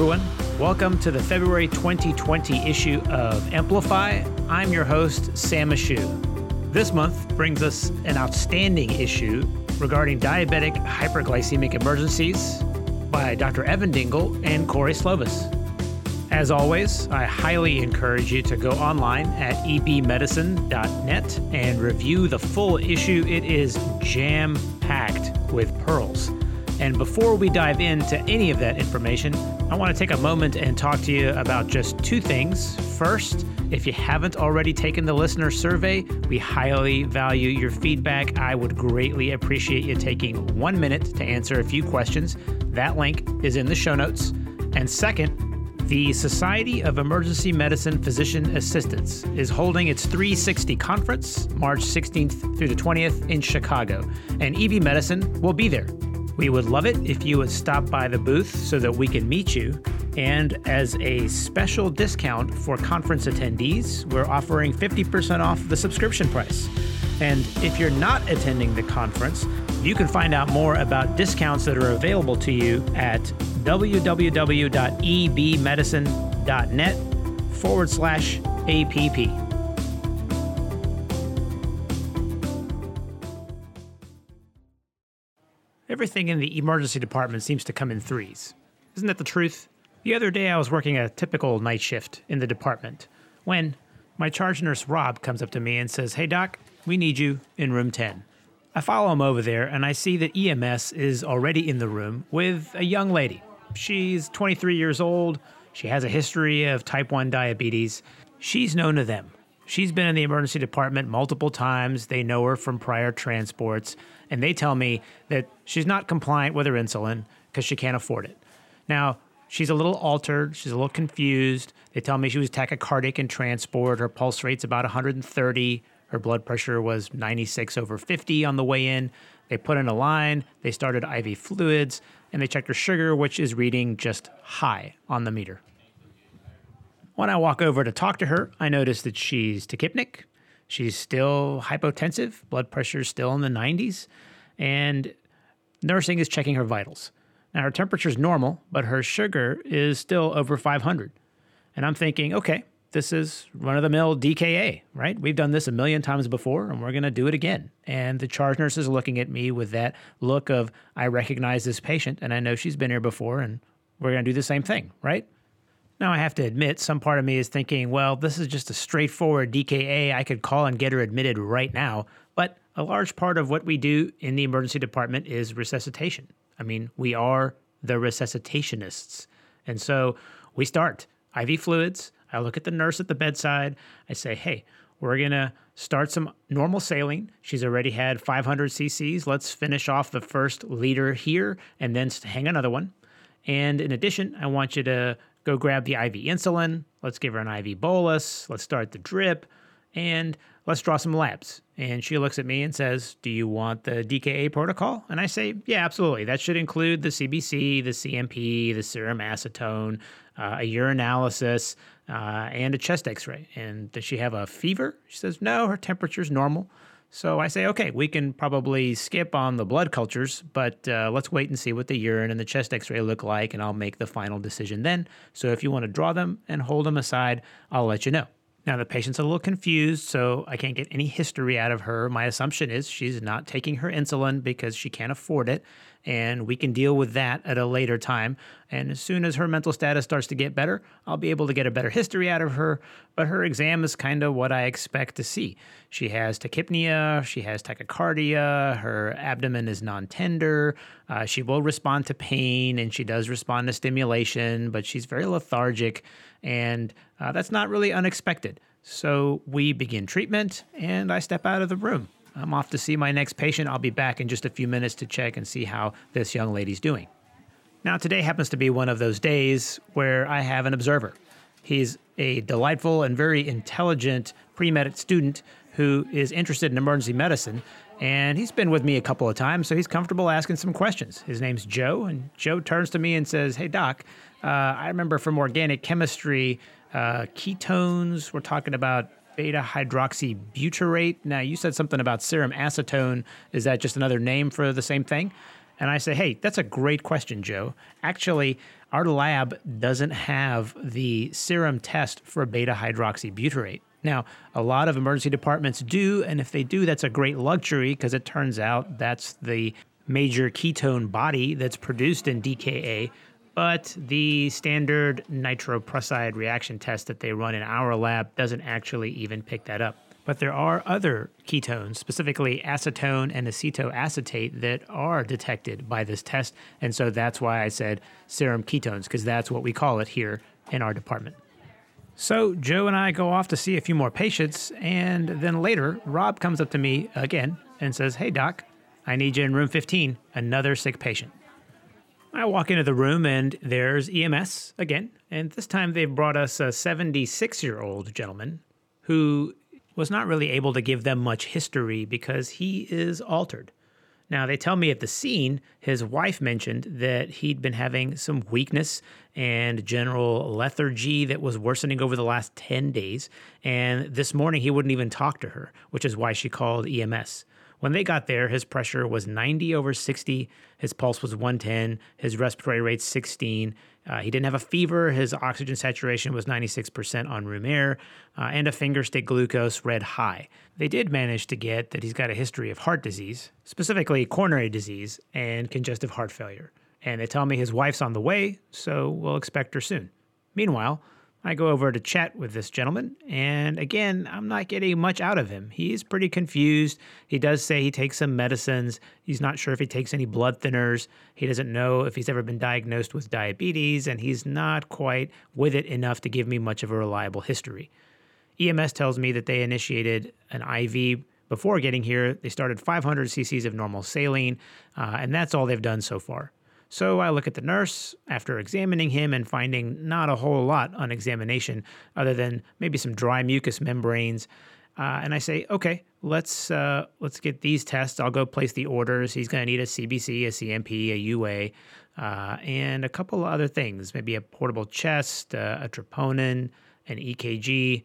everyone. Welcome to the February 2020 issue of Amplify. I'm your host, Sam Ashoo. This month brings us an outstanding issue regarding diabetic hyperglycemic emergencies by Dr. Evan Dingle and Corey Slovis. As always, I highly encourage you to go online at ebmedicine.net and review the full issue. It is jam packed with pearls. And before we dive into any of that information, I want to take a moment and talk to you about just two things. First, if you haven't already taken the listener survey, we highly value your feedback. I would greatly appreciate you taking one minute to answer a few questions. That link is in the show notes. And second, the Society of Emergency Medicine Physician Assistants is holding its 360 conference March 16th through the 20th in Chicago, and EB Medicine will be there. We would love it if you would stop by the booth so that we can meet you. And as a special discount for conference attendees, we're offering 50% off the subscription price. And if you're not attending the conference, you can find out more about discounts that are available to you at www.ebmedicine.net forward slash APP. Everything in the emergency department seems to come in threes. Isn't that the truth? The other day, I was working a typical night shift in the department when my charge nurse Rob comes up to me and says, Hey, Doc, we need you in room 10. I follow him over there and I see that EMS is already in the room with a young lady. She's 23 years old. She has a history of type 1 diabetes. She's known to them. She's been in the emergency department multiple times. They know her from prior transports and they tell me that she's not compliant with her insulin because she can't afford it. Now, she's a little altered, she's a little confused. They tell me she was tachycardic in transport, her pulse rate's about 130, her blood pressure was 96 over 50 on the way in. They put in a line, they started IV fluids, and they checked her sugar, which is reading just high on the meter. When I walk over to talk to her, I notice that she's tachypneic, She's still hypotensive, blood pressure is still in the 90s, and nursing is checking her vitals. Now, her temperature is normal, but her sugar is still over 500. And I'm thinking, okay, this is run of the mill DKA, right? We've done this a million times before and we're going to do it again. And the charge nurse is looking at me with that look of, I recognize this patient and I know she's been here before and we're going to do the same thing, right? Now, I have to admit, some part of me is thinking, well, this is just a straightforward DKA. I could call and get her admitted right now. But a large part of what we do in the emergency department is resuscitation. I mean, we are the resuscitationists. And so we start IV fluids. I look at the nurse at the bedside. I say, hey, we're going to start some normal saline. She's already had 500 cc's. Let's finish off the first liter here and then hang another one. And in addition, I want you to go grab the IV insulin. Let's give her an IV bolus. Let's start the drip and let's draw some labs. And she looks at me and says, Do you want the DKA protocol? And I say, Yeah, absolutely. That should include the CBC, the CMP, the serum acetone, uh, a urinalysis, uh, and a chest x ray. And does she have a fever? She says, No, her temperature's normal. So I say, okay, we can probably skip on the blood cultures, but uh, let's wait and see what the urine and the chest x ray look like, and I'll make the final decision then. So if you want to draw them and hold them aside, I'll let you know. Now, the patient's a little confused, so I can't get any history out of her. My assumption is she's not taking her insulin because she can't afford it, and we can deal with that at a later time. And as soon as her mental status starts to get better, I'll be able to get a better history out of her. But her exam is kind of what I expect to see. She has tachypnea, she has tachycardia, her abdomen is non tender, uh, she will respond to pain, and she does respond to stimulation, but she's very lethargic. And uh, that's not really unexpected. So we begin treatment, and I step out of the room. I'm off to see my next patient. I'll be back in just a few minutes to check and see how this young lady's doing. Now, today happens to be one of those days where I have an observer. He's a delightful and very intelligent pre med student who is interested in emergency medicine, and he's been with me a couple of times, so he's comfortable asking some questions. His name's Joe, and Joe turns to me and says, Hey, Doc, uh, I remember from organic chemistry, uh, ketones, we're talking about beta hydroxybutyrate. Now, you said something about serum acetone. Is that just another name for the same thing? And I say, hey, that's a great question, Joe. Actually, our lab doesn't have the serum test for beta hydroxybutyrate. Now, a lot of emergency departments do, and if they do, that's a great luxury because it turns out that's the major ketone body that's produced in DKA. But the standard nitroprusside reaction test that they run in our lab doesn't actually even pick that up. But there are other ketones, specifically acetone and acetoacetate, that are detected by this test. And so that's why I said serum ketones, because that's what we call it here in our department. So Joe and I go off to see a few more patients, and then later, Rob comes up to me again and says, Hey, Doc, I need you in room 15, another sick patient. I walk into the room, and there's EMS again, and this time they've brought us a 76 year old gentleman who was not really able to give them much history because he is altered. Now, they tell me at the scene, his wife mentioned that he'd been having some weakness and general lethargy that was worsening over the last 10 days. And this morning, he wouldn't even talk to her, which is why she called EMS. When they got there, his pressure was 90 over 60, his pulse was 110, his respiratory rate 16. Uh, he didn't have a fever, his oxygen saturation was 96% on room air, uh, and a finger stick glucose read high. They did manage to get that he's got a history of heart disease, specifically coronary disease and congestive heart failure. And they tell me his wife's on the way, so we'll expect her soon. Meanwhile, I go over to chat with this gentleman, and again, I'm not getting much out of him. He's pretty confused. He does say he takes some medicines. He's not sure if he takes any blood thinners. He doesn't know if he's ever been diagnosed with diabetes, and he's not quite with it enough to give me much of a reliable history. EMS tells me that they initiated an IV before getting here. They started 500 cc's of normal saline, uh, and that's all they've done so far. So I look at the nurse after examining him and finding not a whole lot on examination other than maybe some dry mucous membranes. Uh, and I say, okay, let's uh, let's get these tests. I'll go place the orders. He's going to need a CBC, a CMP, a UA, uh, and a couple of other things. Maybe a portable chest, uh, a troponin, an EKG.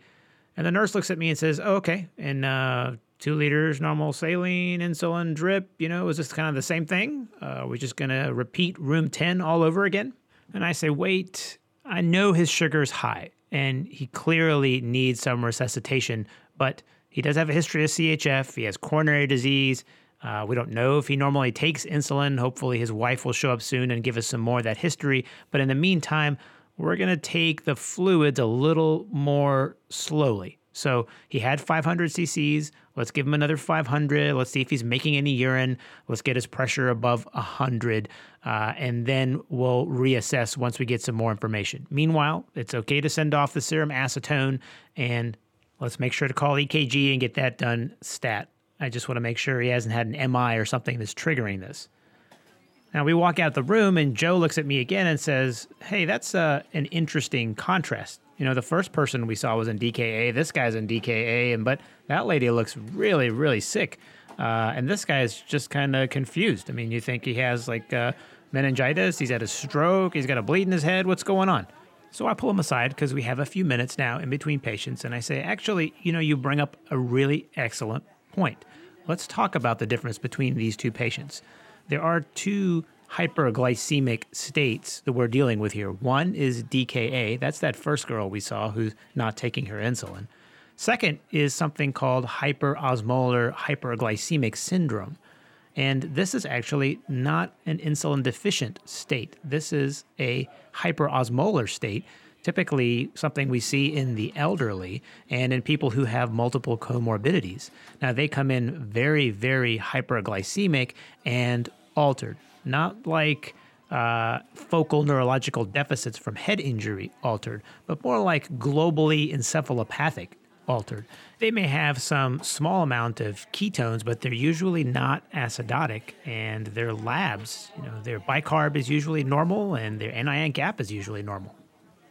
And the nurse looks at me and says, oh, okay, and uh, two liters normal saline, insulin drip. You know, is this kind of the same thing? Uh, are just going to repeat room 10 all over again? And I say, wait, I know his sugar's high and he clearly needs some resuscitation, but he does have a history of CHF. He has coronary disease. Uh, we don't know if he normally takes insulin. Hopefully, his wife will show up soon and give us some more of that history. But in the meantime, we're going to take the fluids a little more slowly. So he had 500 cc's. Let's give him another 500. Let's see if he's making any urine. Let's get his pressure above 100. Uh, and then we'll reassess once we get some more information. Meanwhile, it's okay to send off the serum acetone and let's make sure to call EKG and get that done stat. I just want to make sure he hasn't had an MI or something that's triggering this. Now we walk out the room and Joe looks at me again and says, Hey, that's uh, an interesting contrast you know, the first person we saw was in DKA. This guy's in DKA, and but that lady looks really, really sick. Uh, and this guy is just kind of confused. I mean, you think he has like uh, meningitis, he's had a stroke, he's got a bleed in his head. What's going on? So I pull him aside because we have a few minutes now in between patients, and I say, actually, you know, you bring up a really excellent point. Let's talk about the difference between these two patients. There are two hyperglycemic states that we're dealing with here. One is DKA, that's that first girl we saw who's not taking her insulin. Second is something called hyperosmolar hyperglycemic syndrome. And this is actually not an insulin deficient state. This is a hyperosmolar state, typically something we see in the elderly and in people who have multiple comorbidities. Now, they come in very, very hyperglycemic and altered not like uh, focal neurological deficits from head injury altered, but more like globally encephalopathic altered. They may have some small amount of ketones, but they're usually not acidotic, and their labs, you know, their bicarb is usually normal, and their anion gap is usually normal.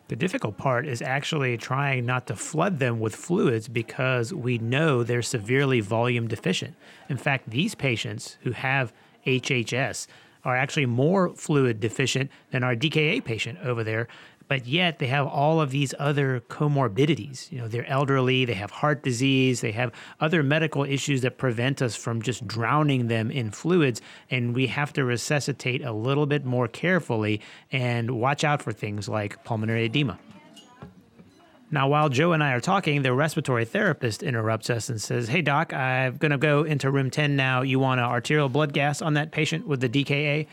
The difficult part is actually trying not to flood them with fluids because we know they're severely volume deficient. In fact, these patients who have HHS are actually more fluid deficient than our DKA patient over there. but yet they have all of these other comorbidities. You know, they're elderly, they have heart disease, they have other medical issues that prevent us from just drowning them in fluids. And we have to resuscitate a little bit more carefully and watch out for things like pulmonary edema. Now, while Joe and I are talking, the respiratory therapist interrupts us and says, Hey, doc, I'm going to go into room 10 now. You want an arterial blood gas on that patient with the DKA?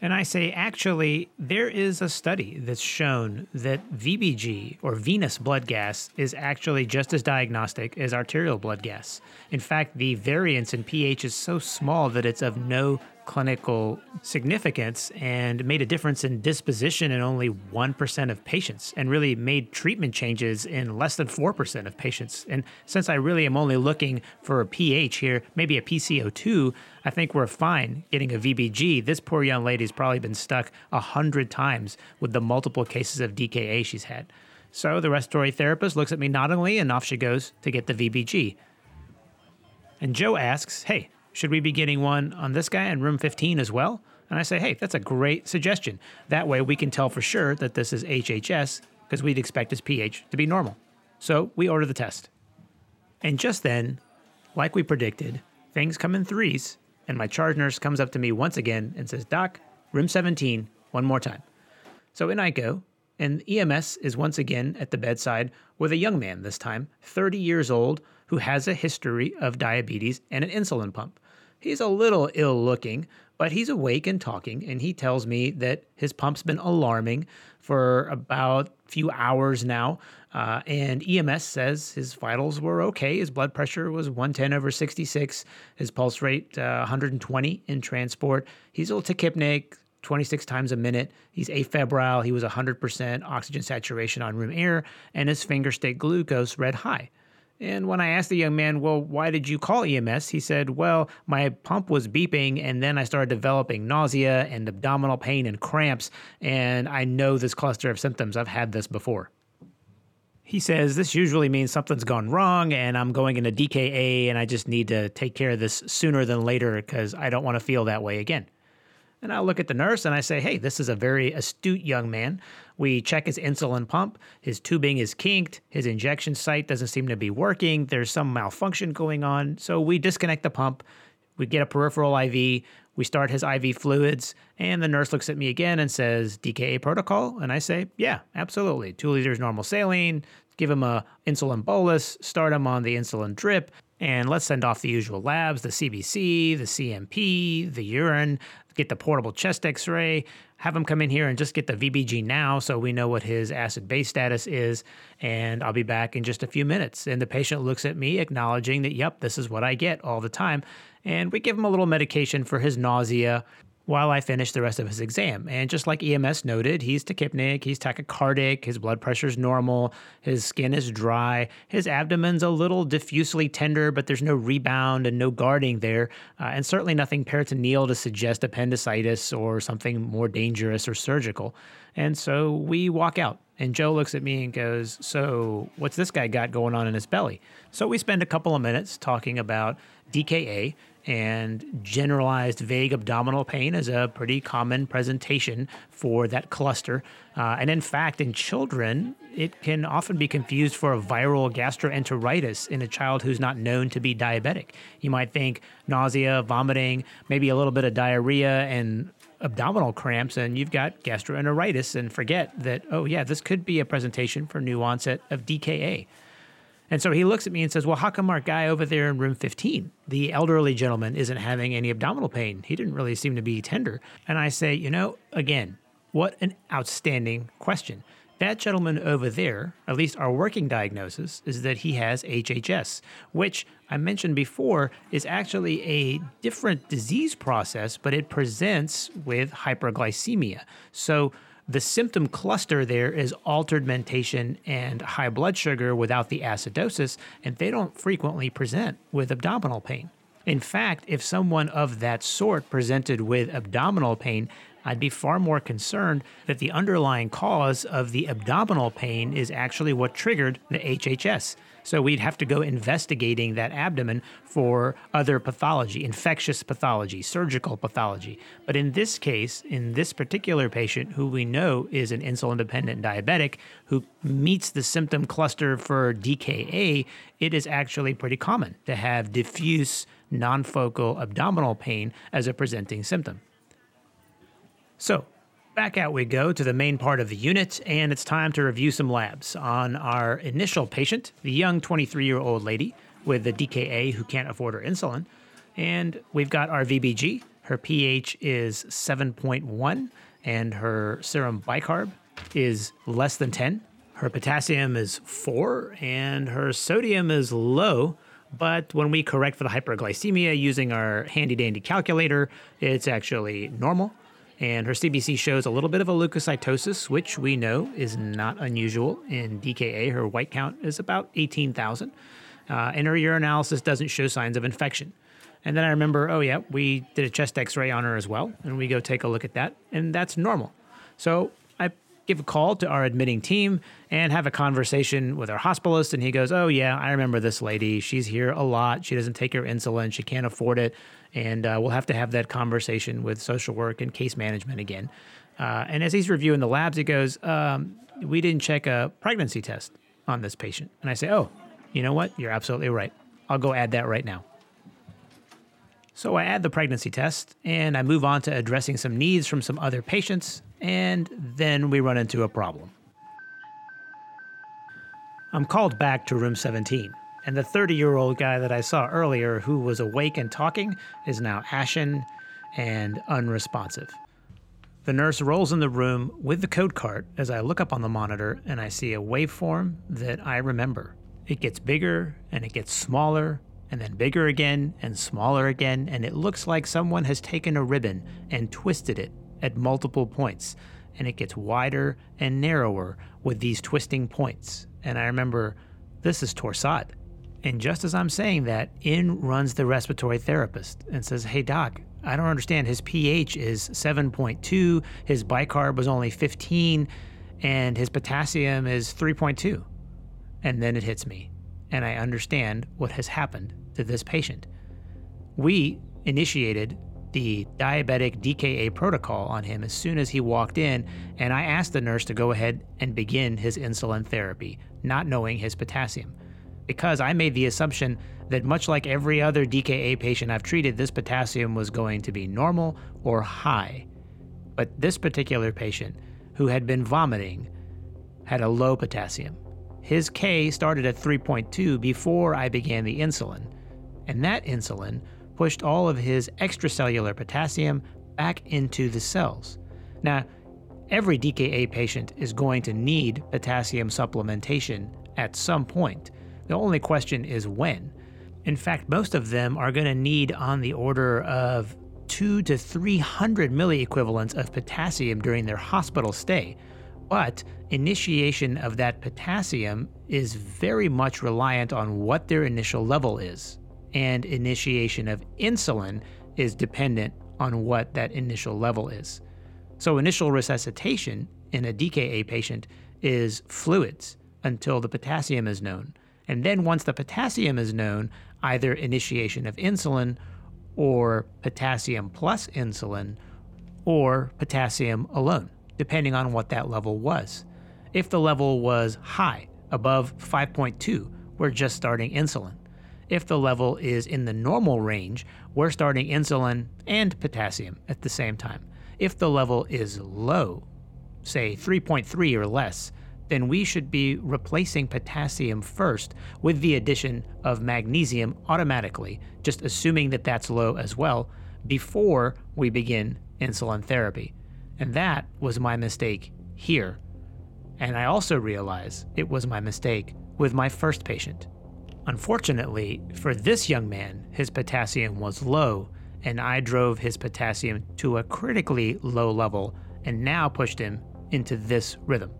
And I say, actually, there is a study that's shown that VBG or venous blood gas is actually just as diagnostic as arterial blood gas. In fact, the variance in pH is so small that it's of no clinical significance and made a difference in disposition in only 1% of patients and really made treatment changes in less than 4% of patients. And since I really am only looking for a pH here, maybe a PCO2, I think we're fine getting a VBG. This poor young lady's probably been stuck a hundred times with the multiple cases of DKA she's had. So the respiratory therapist looks at me noddingly and off she goes to get the VBG. And Joe asks, Hey, should we be getting one on this guy in room 15 as well? And I say, hey, that's a great suggestion. That way we can tell for sure that this is HHS because we'd expect his pH to be normal. So we order the test. And just then, like we predicted, things come in threes, and my charge nurse comes up to me once again and says, Doc, room 17, one more time. So in I go, and EMS is once again at the bedside with a young man this time, 30 years old, who has a history of diabetes and an insulin pump. He's a little ill looking, but he's awake and talking, and he tells me that his pump's been alarming for about a few hours now. Uh, and EMS says his vitals were okay. His blood pressure was 110 over 66, his pulse rate uh, 120 in transport. He's a little tachypneic, 26 times a minute. He's afebrile. He was 100% oxygen saturation on room air, and his finger stick glucose read high. And when I asked the young man, well, why did you call EMS? He said, well, my pump was beeping, and then I started developing nausea and abdominal pain and cramps, and I know this cluster of symptoms. I've had this before. He says, This usually means something's gone wrong and I'm going into DKA and I just need to take care of this sooner than later because I don't want to feel that way again. And I look at the nurse and I say, hey, this is a very astute young man. We check his insulin pump. His tubing is kinked. His injection site doesn't seem to be working. There's some malfunction going on. So we disconnect the pump. We get a peripheral IV. We start his IV fluids. And the nurse looks at me again and says, DKA protocol? And I say, yeah, absolutely. Two liters normal saline. Give him a insulin bolus. Start him on the insulin drip and let's send off the usual labs the CBC, the CMP, the urine, get the portable chest x ray, have him come in here and just get the VBG now so we know what his acid base status is. And I'll be back in just a few minutes. And the patient looks at me, acknowledging that, yep, this is what I get all the time. And we give him a little medication for his nausea while I finish the rest of his exam. And just like EMS noted, he's tachypneic, he's tachycardic, his blood pressure's normal, his skin is dry, his abdomen's a little diffusely tender, but there's no rebound and no guarding there, uh, and certainly nothing peritoneal to suggest appendicitis or something more dangerous or surgical. And so we walk out. And Joe looks at me and goes, So, what's this guy got going on in his belly? So, we spend a couple of minutes talking about DKA, and generalized vague abdominal pain is a pretty common presentation for that cluster. Uh, and in fact, in children, it can often be confused for a viral gastroenteritis in a child who's not known to be diabetic. You might think nausea, vomiting, maybe a little bit of diarrhea, and abdominal cramps, and you've got gastroenteritis, and forget that, oh, yeah, this could be a presentation for new onset of DKA. And so he looks at me and says, Well, how come our guy over there in room 15, the elderly gentleman, isn't having any abdominal pain? He didn't really seem to be tender. And I say, You know, again, what an outstanding question. That gentleman over there, at least our working diagnosis, is that he has HHS, which I mentioned before is actually a different disease process, but it presents with hyperglycemia. So the symptom cluster there is altered mentation and high blood sugar without the acidosis, and they don't frequently present with abdominal pain. In fact, if someone of that sort presented with abdominal pain, I'd be far more concerned that the underlying cause of the abdominal pain is actually what triggered the HHS. So we'd have to go investigating that abdomen for other pathology, infectious pathology, surgical pathology. But in this case, in this particular patient who we know is an insulin dependent diabetic who meets the symptom cluster for DKA, it is actually pretty common to have diffuse non-focal abdominal pain as a presenting symptom. So, Back out we go to the main part of the unit, and it's time to review some labs on our initial patient, the young 23 year old lady with the DKA who can't afford her insulin. And we've got our VBG. Her pH is 7.1, and her serum bicarb is less than 10. Her potassium is 4, and her sodium is low. But when we correct for the hyperglycemia using our handy dandy calculator, it's actually normal and her CBC shows a little bit of a leukocytosis, which we know is not unusual in DKA. Her white count is about 18,000, uh, and her urinalysis doesn't show signs of infection. And then I remember, oh, yeah, we did a chest x ray on her as well, and we go take a look at that, and that's normal. So I give a call to our admitting team and have a conversation with our hospitalist, and he goes, oh, yeah, I remember this lady. She's here a lot. She doesn't take her insulin, she can't afford it and uh, we'll have to have that conversation with social work and case management again. Uh, and as he's reviewing the labs, he goes, um, "We didn't check a pregnancy test on this patient." And I say, "Oh, you know what? You're absolutely right. I'll go add that right now." So I add the pregnancy test, and I move on to addressing some needs from some other patients, and then we run into a problem. I'm called back to room 17 and the 30 year old guy that I saw earlier, who was awake and talking, is now ashen and unresponsive. The nurse rolls in the room with the code cart as I look up on the monitor and I see a waveform that I remember. It gets bigger and it gets smaller and then bigger again and smaller again, and it looks like someone has taken a ribbon and twisted it at multiple points, and it gets wider and narrower with these twisting points. And I remember this is Torsade. And just as I'm saying that, in runs the respiratory therapist and says, Hey, doc, I don't understand. His pH is 7.2, his bicarb was only 15, and his potassium is 3.2. And then it hits me, and I understand what has happened to this patient. We initiated the diabetic DKA protocol on him as soon as he walked in, and I asked the nurse to go ahead and begin his insulin therapy, not knowing his potassium because I made the assumption that much like every other DKA patient I've treated, this potassium was going to be normal or high. But this particular patient, who had been vomiting, had a low potassium. His K started at 3.2 before I began the insulin, and that insulin pushed all of his extracellular potassium back into the cells. Now, every DKA patient is going to need potassium supplementation at some point. The only question is when. In fact, most of them are going to need on the order of two to 300 milliequivalents of potassium during their hospital stay. But initiation of that potassium is very much reliant on what their initial level is. And initiation of insulin is dependent on what that initial level is. So, initial resuscitation in a DKA patient is fluids until the potassium is known. And then once the potassium is known, either initiation of insulin or potassium plus insulin or potassium alone, depending on what that level was. If the level was high, above 5.2, we're just starting insulin. If the level is in the normal range, we're starting insulin and potassium at the same time. If the level is low, say 3.3 or less, then we should be replacing potassium first with the addition of magnesium automatically, just assuming that that's low as well, before we begin insulin therapy. And that was my mistake here. And I also realize it was my mistake with my first patient. Unfortunately, for this young man, his potassium was low, and I drove his potassium to a critically low level and now pushed him into this rhythm.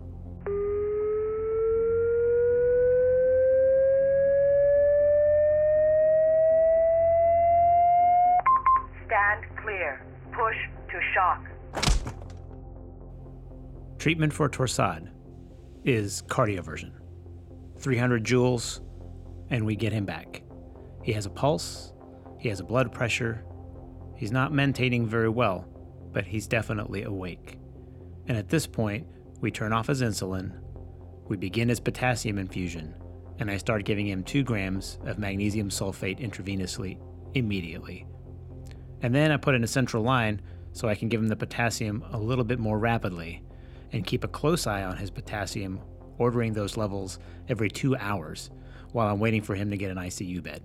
Shock. treatment for Torsade is cardioversion. 300 joules, and we get him back. He has a pulse, he has a blood pressure, he's not mentating very well, but he's definitely awake. And at this point, we turn off his insulin, we begin his potassium infusion, and I start giving him 2 grams of magnesium sulfate intravenously immediately. And then I put in a central line so I can give him the potassium a little bit more rapidly and keep a close eye on his potassium, ordering those levels every two hours while I'm waiting for him to get an ICU bed.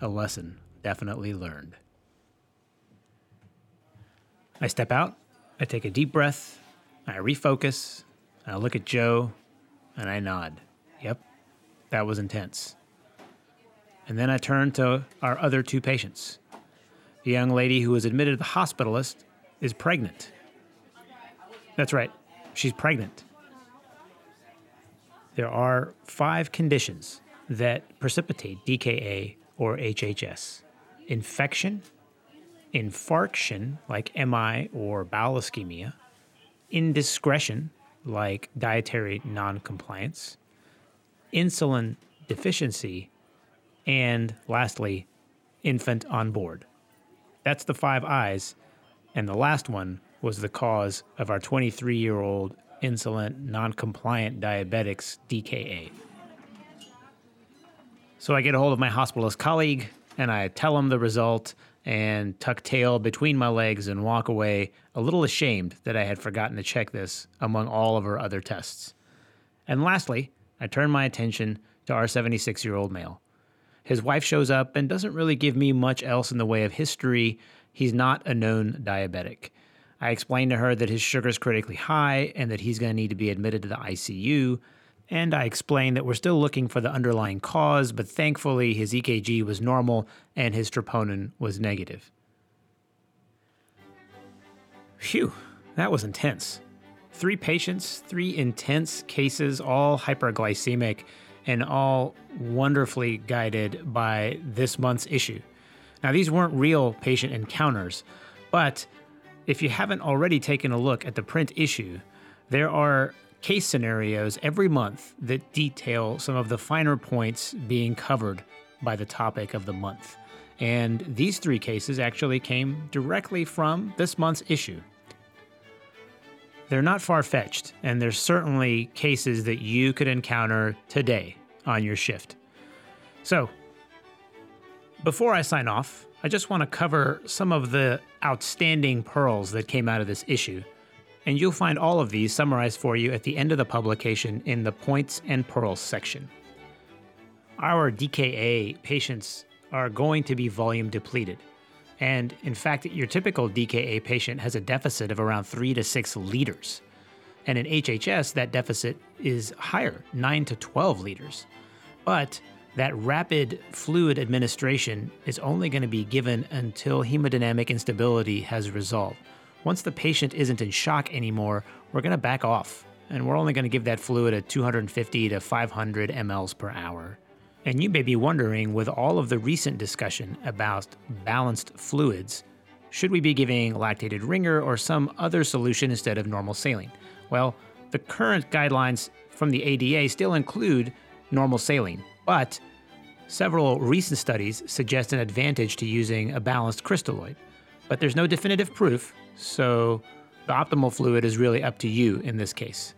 A lesson definitely learned. I step out, I take a deep breath, I refocus, I look at Joe, and I nod. Yep, that was intense. And then I turn to our other two patients. The young lady who was admitted to the hospitalist is pregnant. That's right, she's pregnant. There are five conditions that precipitate DKA or HHS infection, infarction, like MI or bowel ischemia, indiscretion, like dietary noncompliance, insulin deficiency, and lastly, infant on board. That's the five eyes. And the last one was the cause of our 23 year old insolent, non compliant diabetics DKA. So I get a hold of my hospitalist colleague and I tell him the result and tuck tail between my legs and walk away, a little ashamed that I had forgotten to check this among all of our other tests. And lastly, I turn my attention to our 76 year old male. His wife shows up and doesn't really give me much else in the way of history. He's not a known diabetic. I explain to her that his sugar is critically high and that he's going to need to be admitted to the ICU. And I explain that we're still looking for the underlying cause, but thankfully his EKG was normal and his troponin was negative. Phew, that was intense. Three patients, three intense cases, all hyperglycemic and all wonderfully guided by this month's issue. Now, these weren't real patient encounters, but if you haven't already taken a look at the print issue, there are case scenarios every month that detail some of the finer points being covered by the topic of the month. And these three cases actually came directly from this month's issue. They're not far fetched, and there's certainly cases that you could encounter today on your shift. So, before I sign off, I just want to cover some of the outstanding pearls that came out of this issue. And you'll find all of these summarized for you at the end of the publication in the Points and Pearls section. Our DKA patients are going to be volume depleted. And in fact, your typical DKA patient has a deficit of around 3 to 6 liters. And in HHS, that deficit is higher, 9 to 12 liters. But that rapid fluid administration is only going to be given until hemodynamic instability has resolved. Once the patient isn't in shock anymore, we're going to back off, and we're only going to give that fluid at 250 to 500 mLs per hour. And you may be wondering, with all of the recent discussion about balanced fluids, should we be giving lactated ringer or some other solution instead of normal saline? Well, the current guidelines from the ADA still include normal saline, but several recent studies suggest an advantage to using a balanced crystalloid. But there's no definitive proof, so the optimal fluid is really up to you in this case.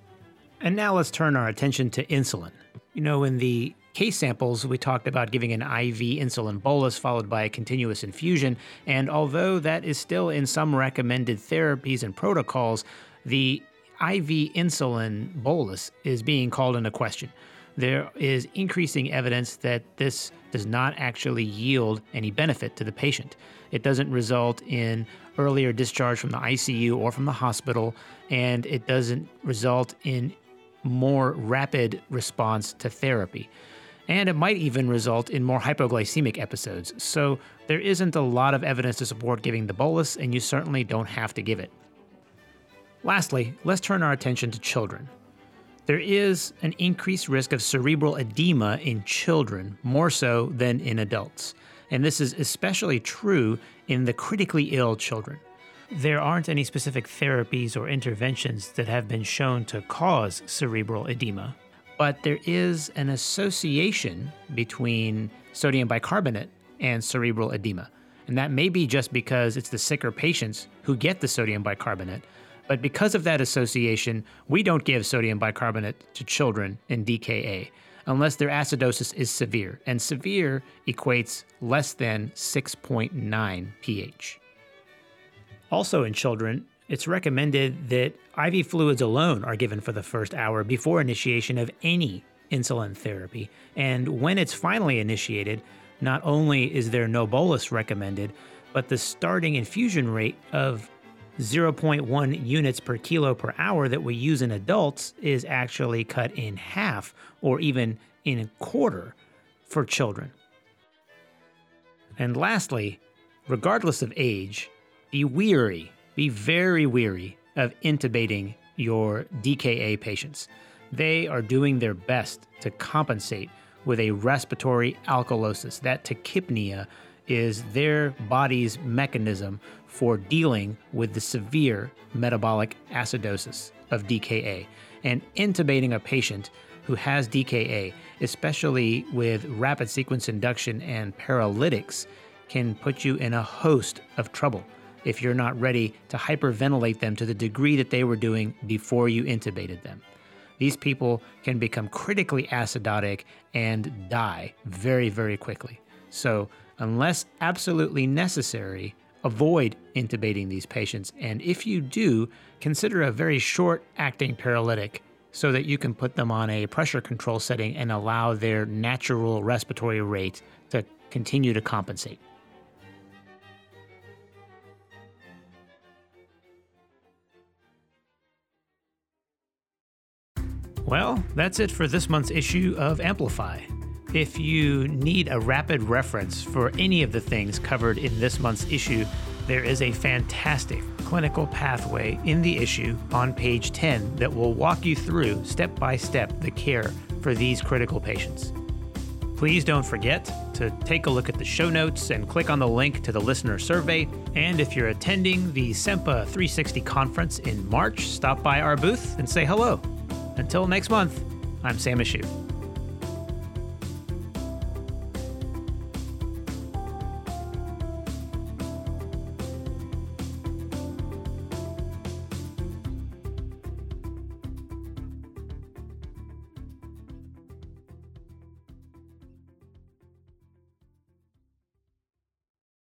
And now let's turn our attention to insulin. You know, in the case samples, we talked about giving an IV insulin bolus followed by a continuous infusion. And although that is still in some recommended therapies and protocols, the IV insulin bolus is being called into question. There is increasing evidence that this does not actually yield any benefit to the patient. It doesn't result in earlier discharge from the ICU or from the hospital, and it doesn't result in more rapid response to therapy. And it might even result in more hypoglycemic episodes. So there isn't a lot of evidence to support giving the bolus, and you certainly don't have to give it. Lastly, let's turn our attention to children. There is an increased risk of cerebral edema in children, more so than in adults. And this is especially true in the critically ill children. There aren't any specific therapies or interventions that have been shown to cause cerebral edema, but there is an association between sodium bicarbonate and cerebral edema. And that may be just because it's the sicker patients who get the sodium bicarbonate. But because of that association, we don't give sodium bicarbonate to children in DKA unless their acidosis is severe. And severe equates less than 6.9 pH. Also, in children, it's recommended that IV fluids alone are given for the first hour before initiation of any insulin therapy. And when it's finally initiated, not only is there no bolus recommended, but the starting infusion rate of 0.1 units per kilo per hour that we use in adults is actually cut in half or even in a quarter for children. And lastly, regardless of age, be weary, be very weary of intubating your DKA patients. They are doing their best to compensate with a respiratory alkalosis. That tachypnea is their body's mechanism for dealing with the severe metabolic acidosis of DKA. And intubating a patient who has DKA, especially with rapid sequence induction and paralytics, can put you in a host of trouble if you're not ready to hyperventilate them to the degree that they were doing before you intubated them. These people can become critically acidotic and die very, very quickly. So, unless absolutely necessary, avoid intubating these patients. And if you do, consider a very short acting paralytic so that you can put them on a pressure control setting and allow their natural respiratory rate to continue to compensate. Well, that's it for this month's issue of Amplify. If you need a rapid reference for any of the things covered in this month's issue, there is a fantastic clinical pathway in the issue on page 10 that will walk you through step by step the care for these critical patients. Please don't forget to take a look at the show notes and click on the link to the listener survey. And if you're attending the SEMPA 360 conference in March, stop by our booth and say hello. Until next month, I'm Sam Ashoo.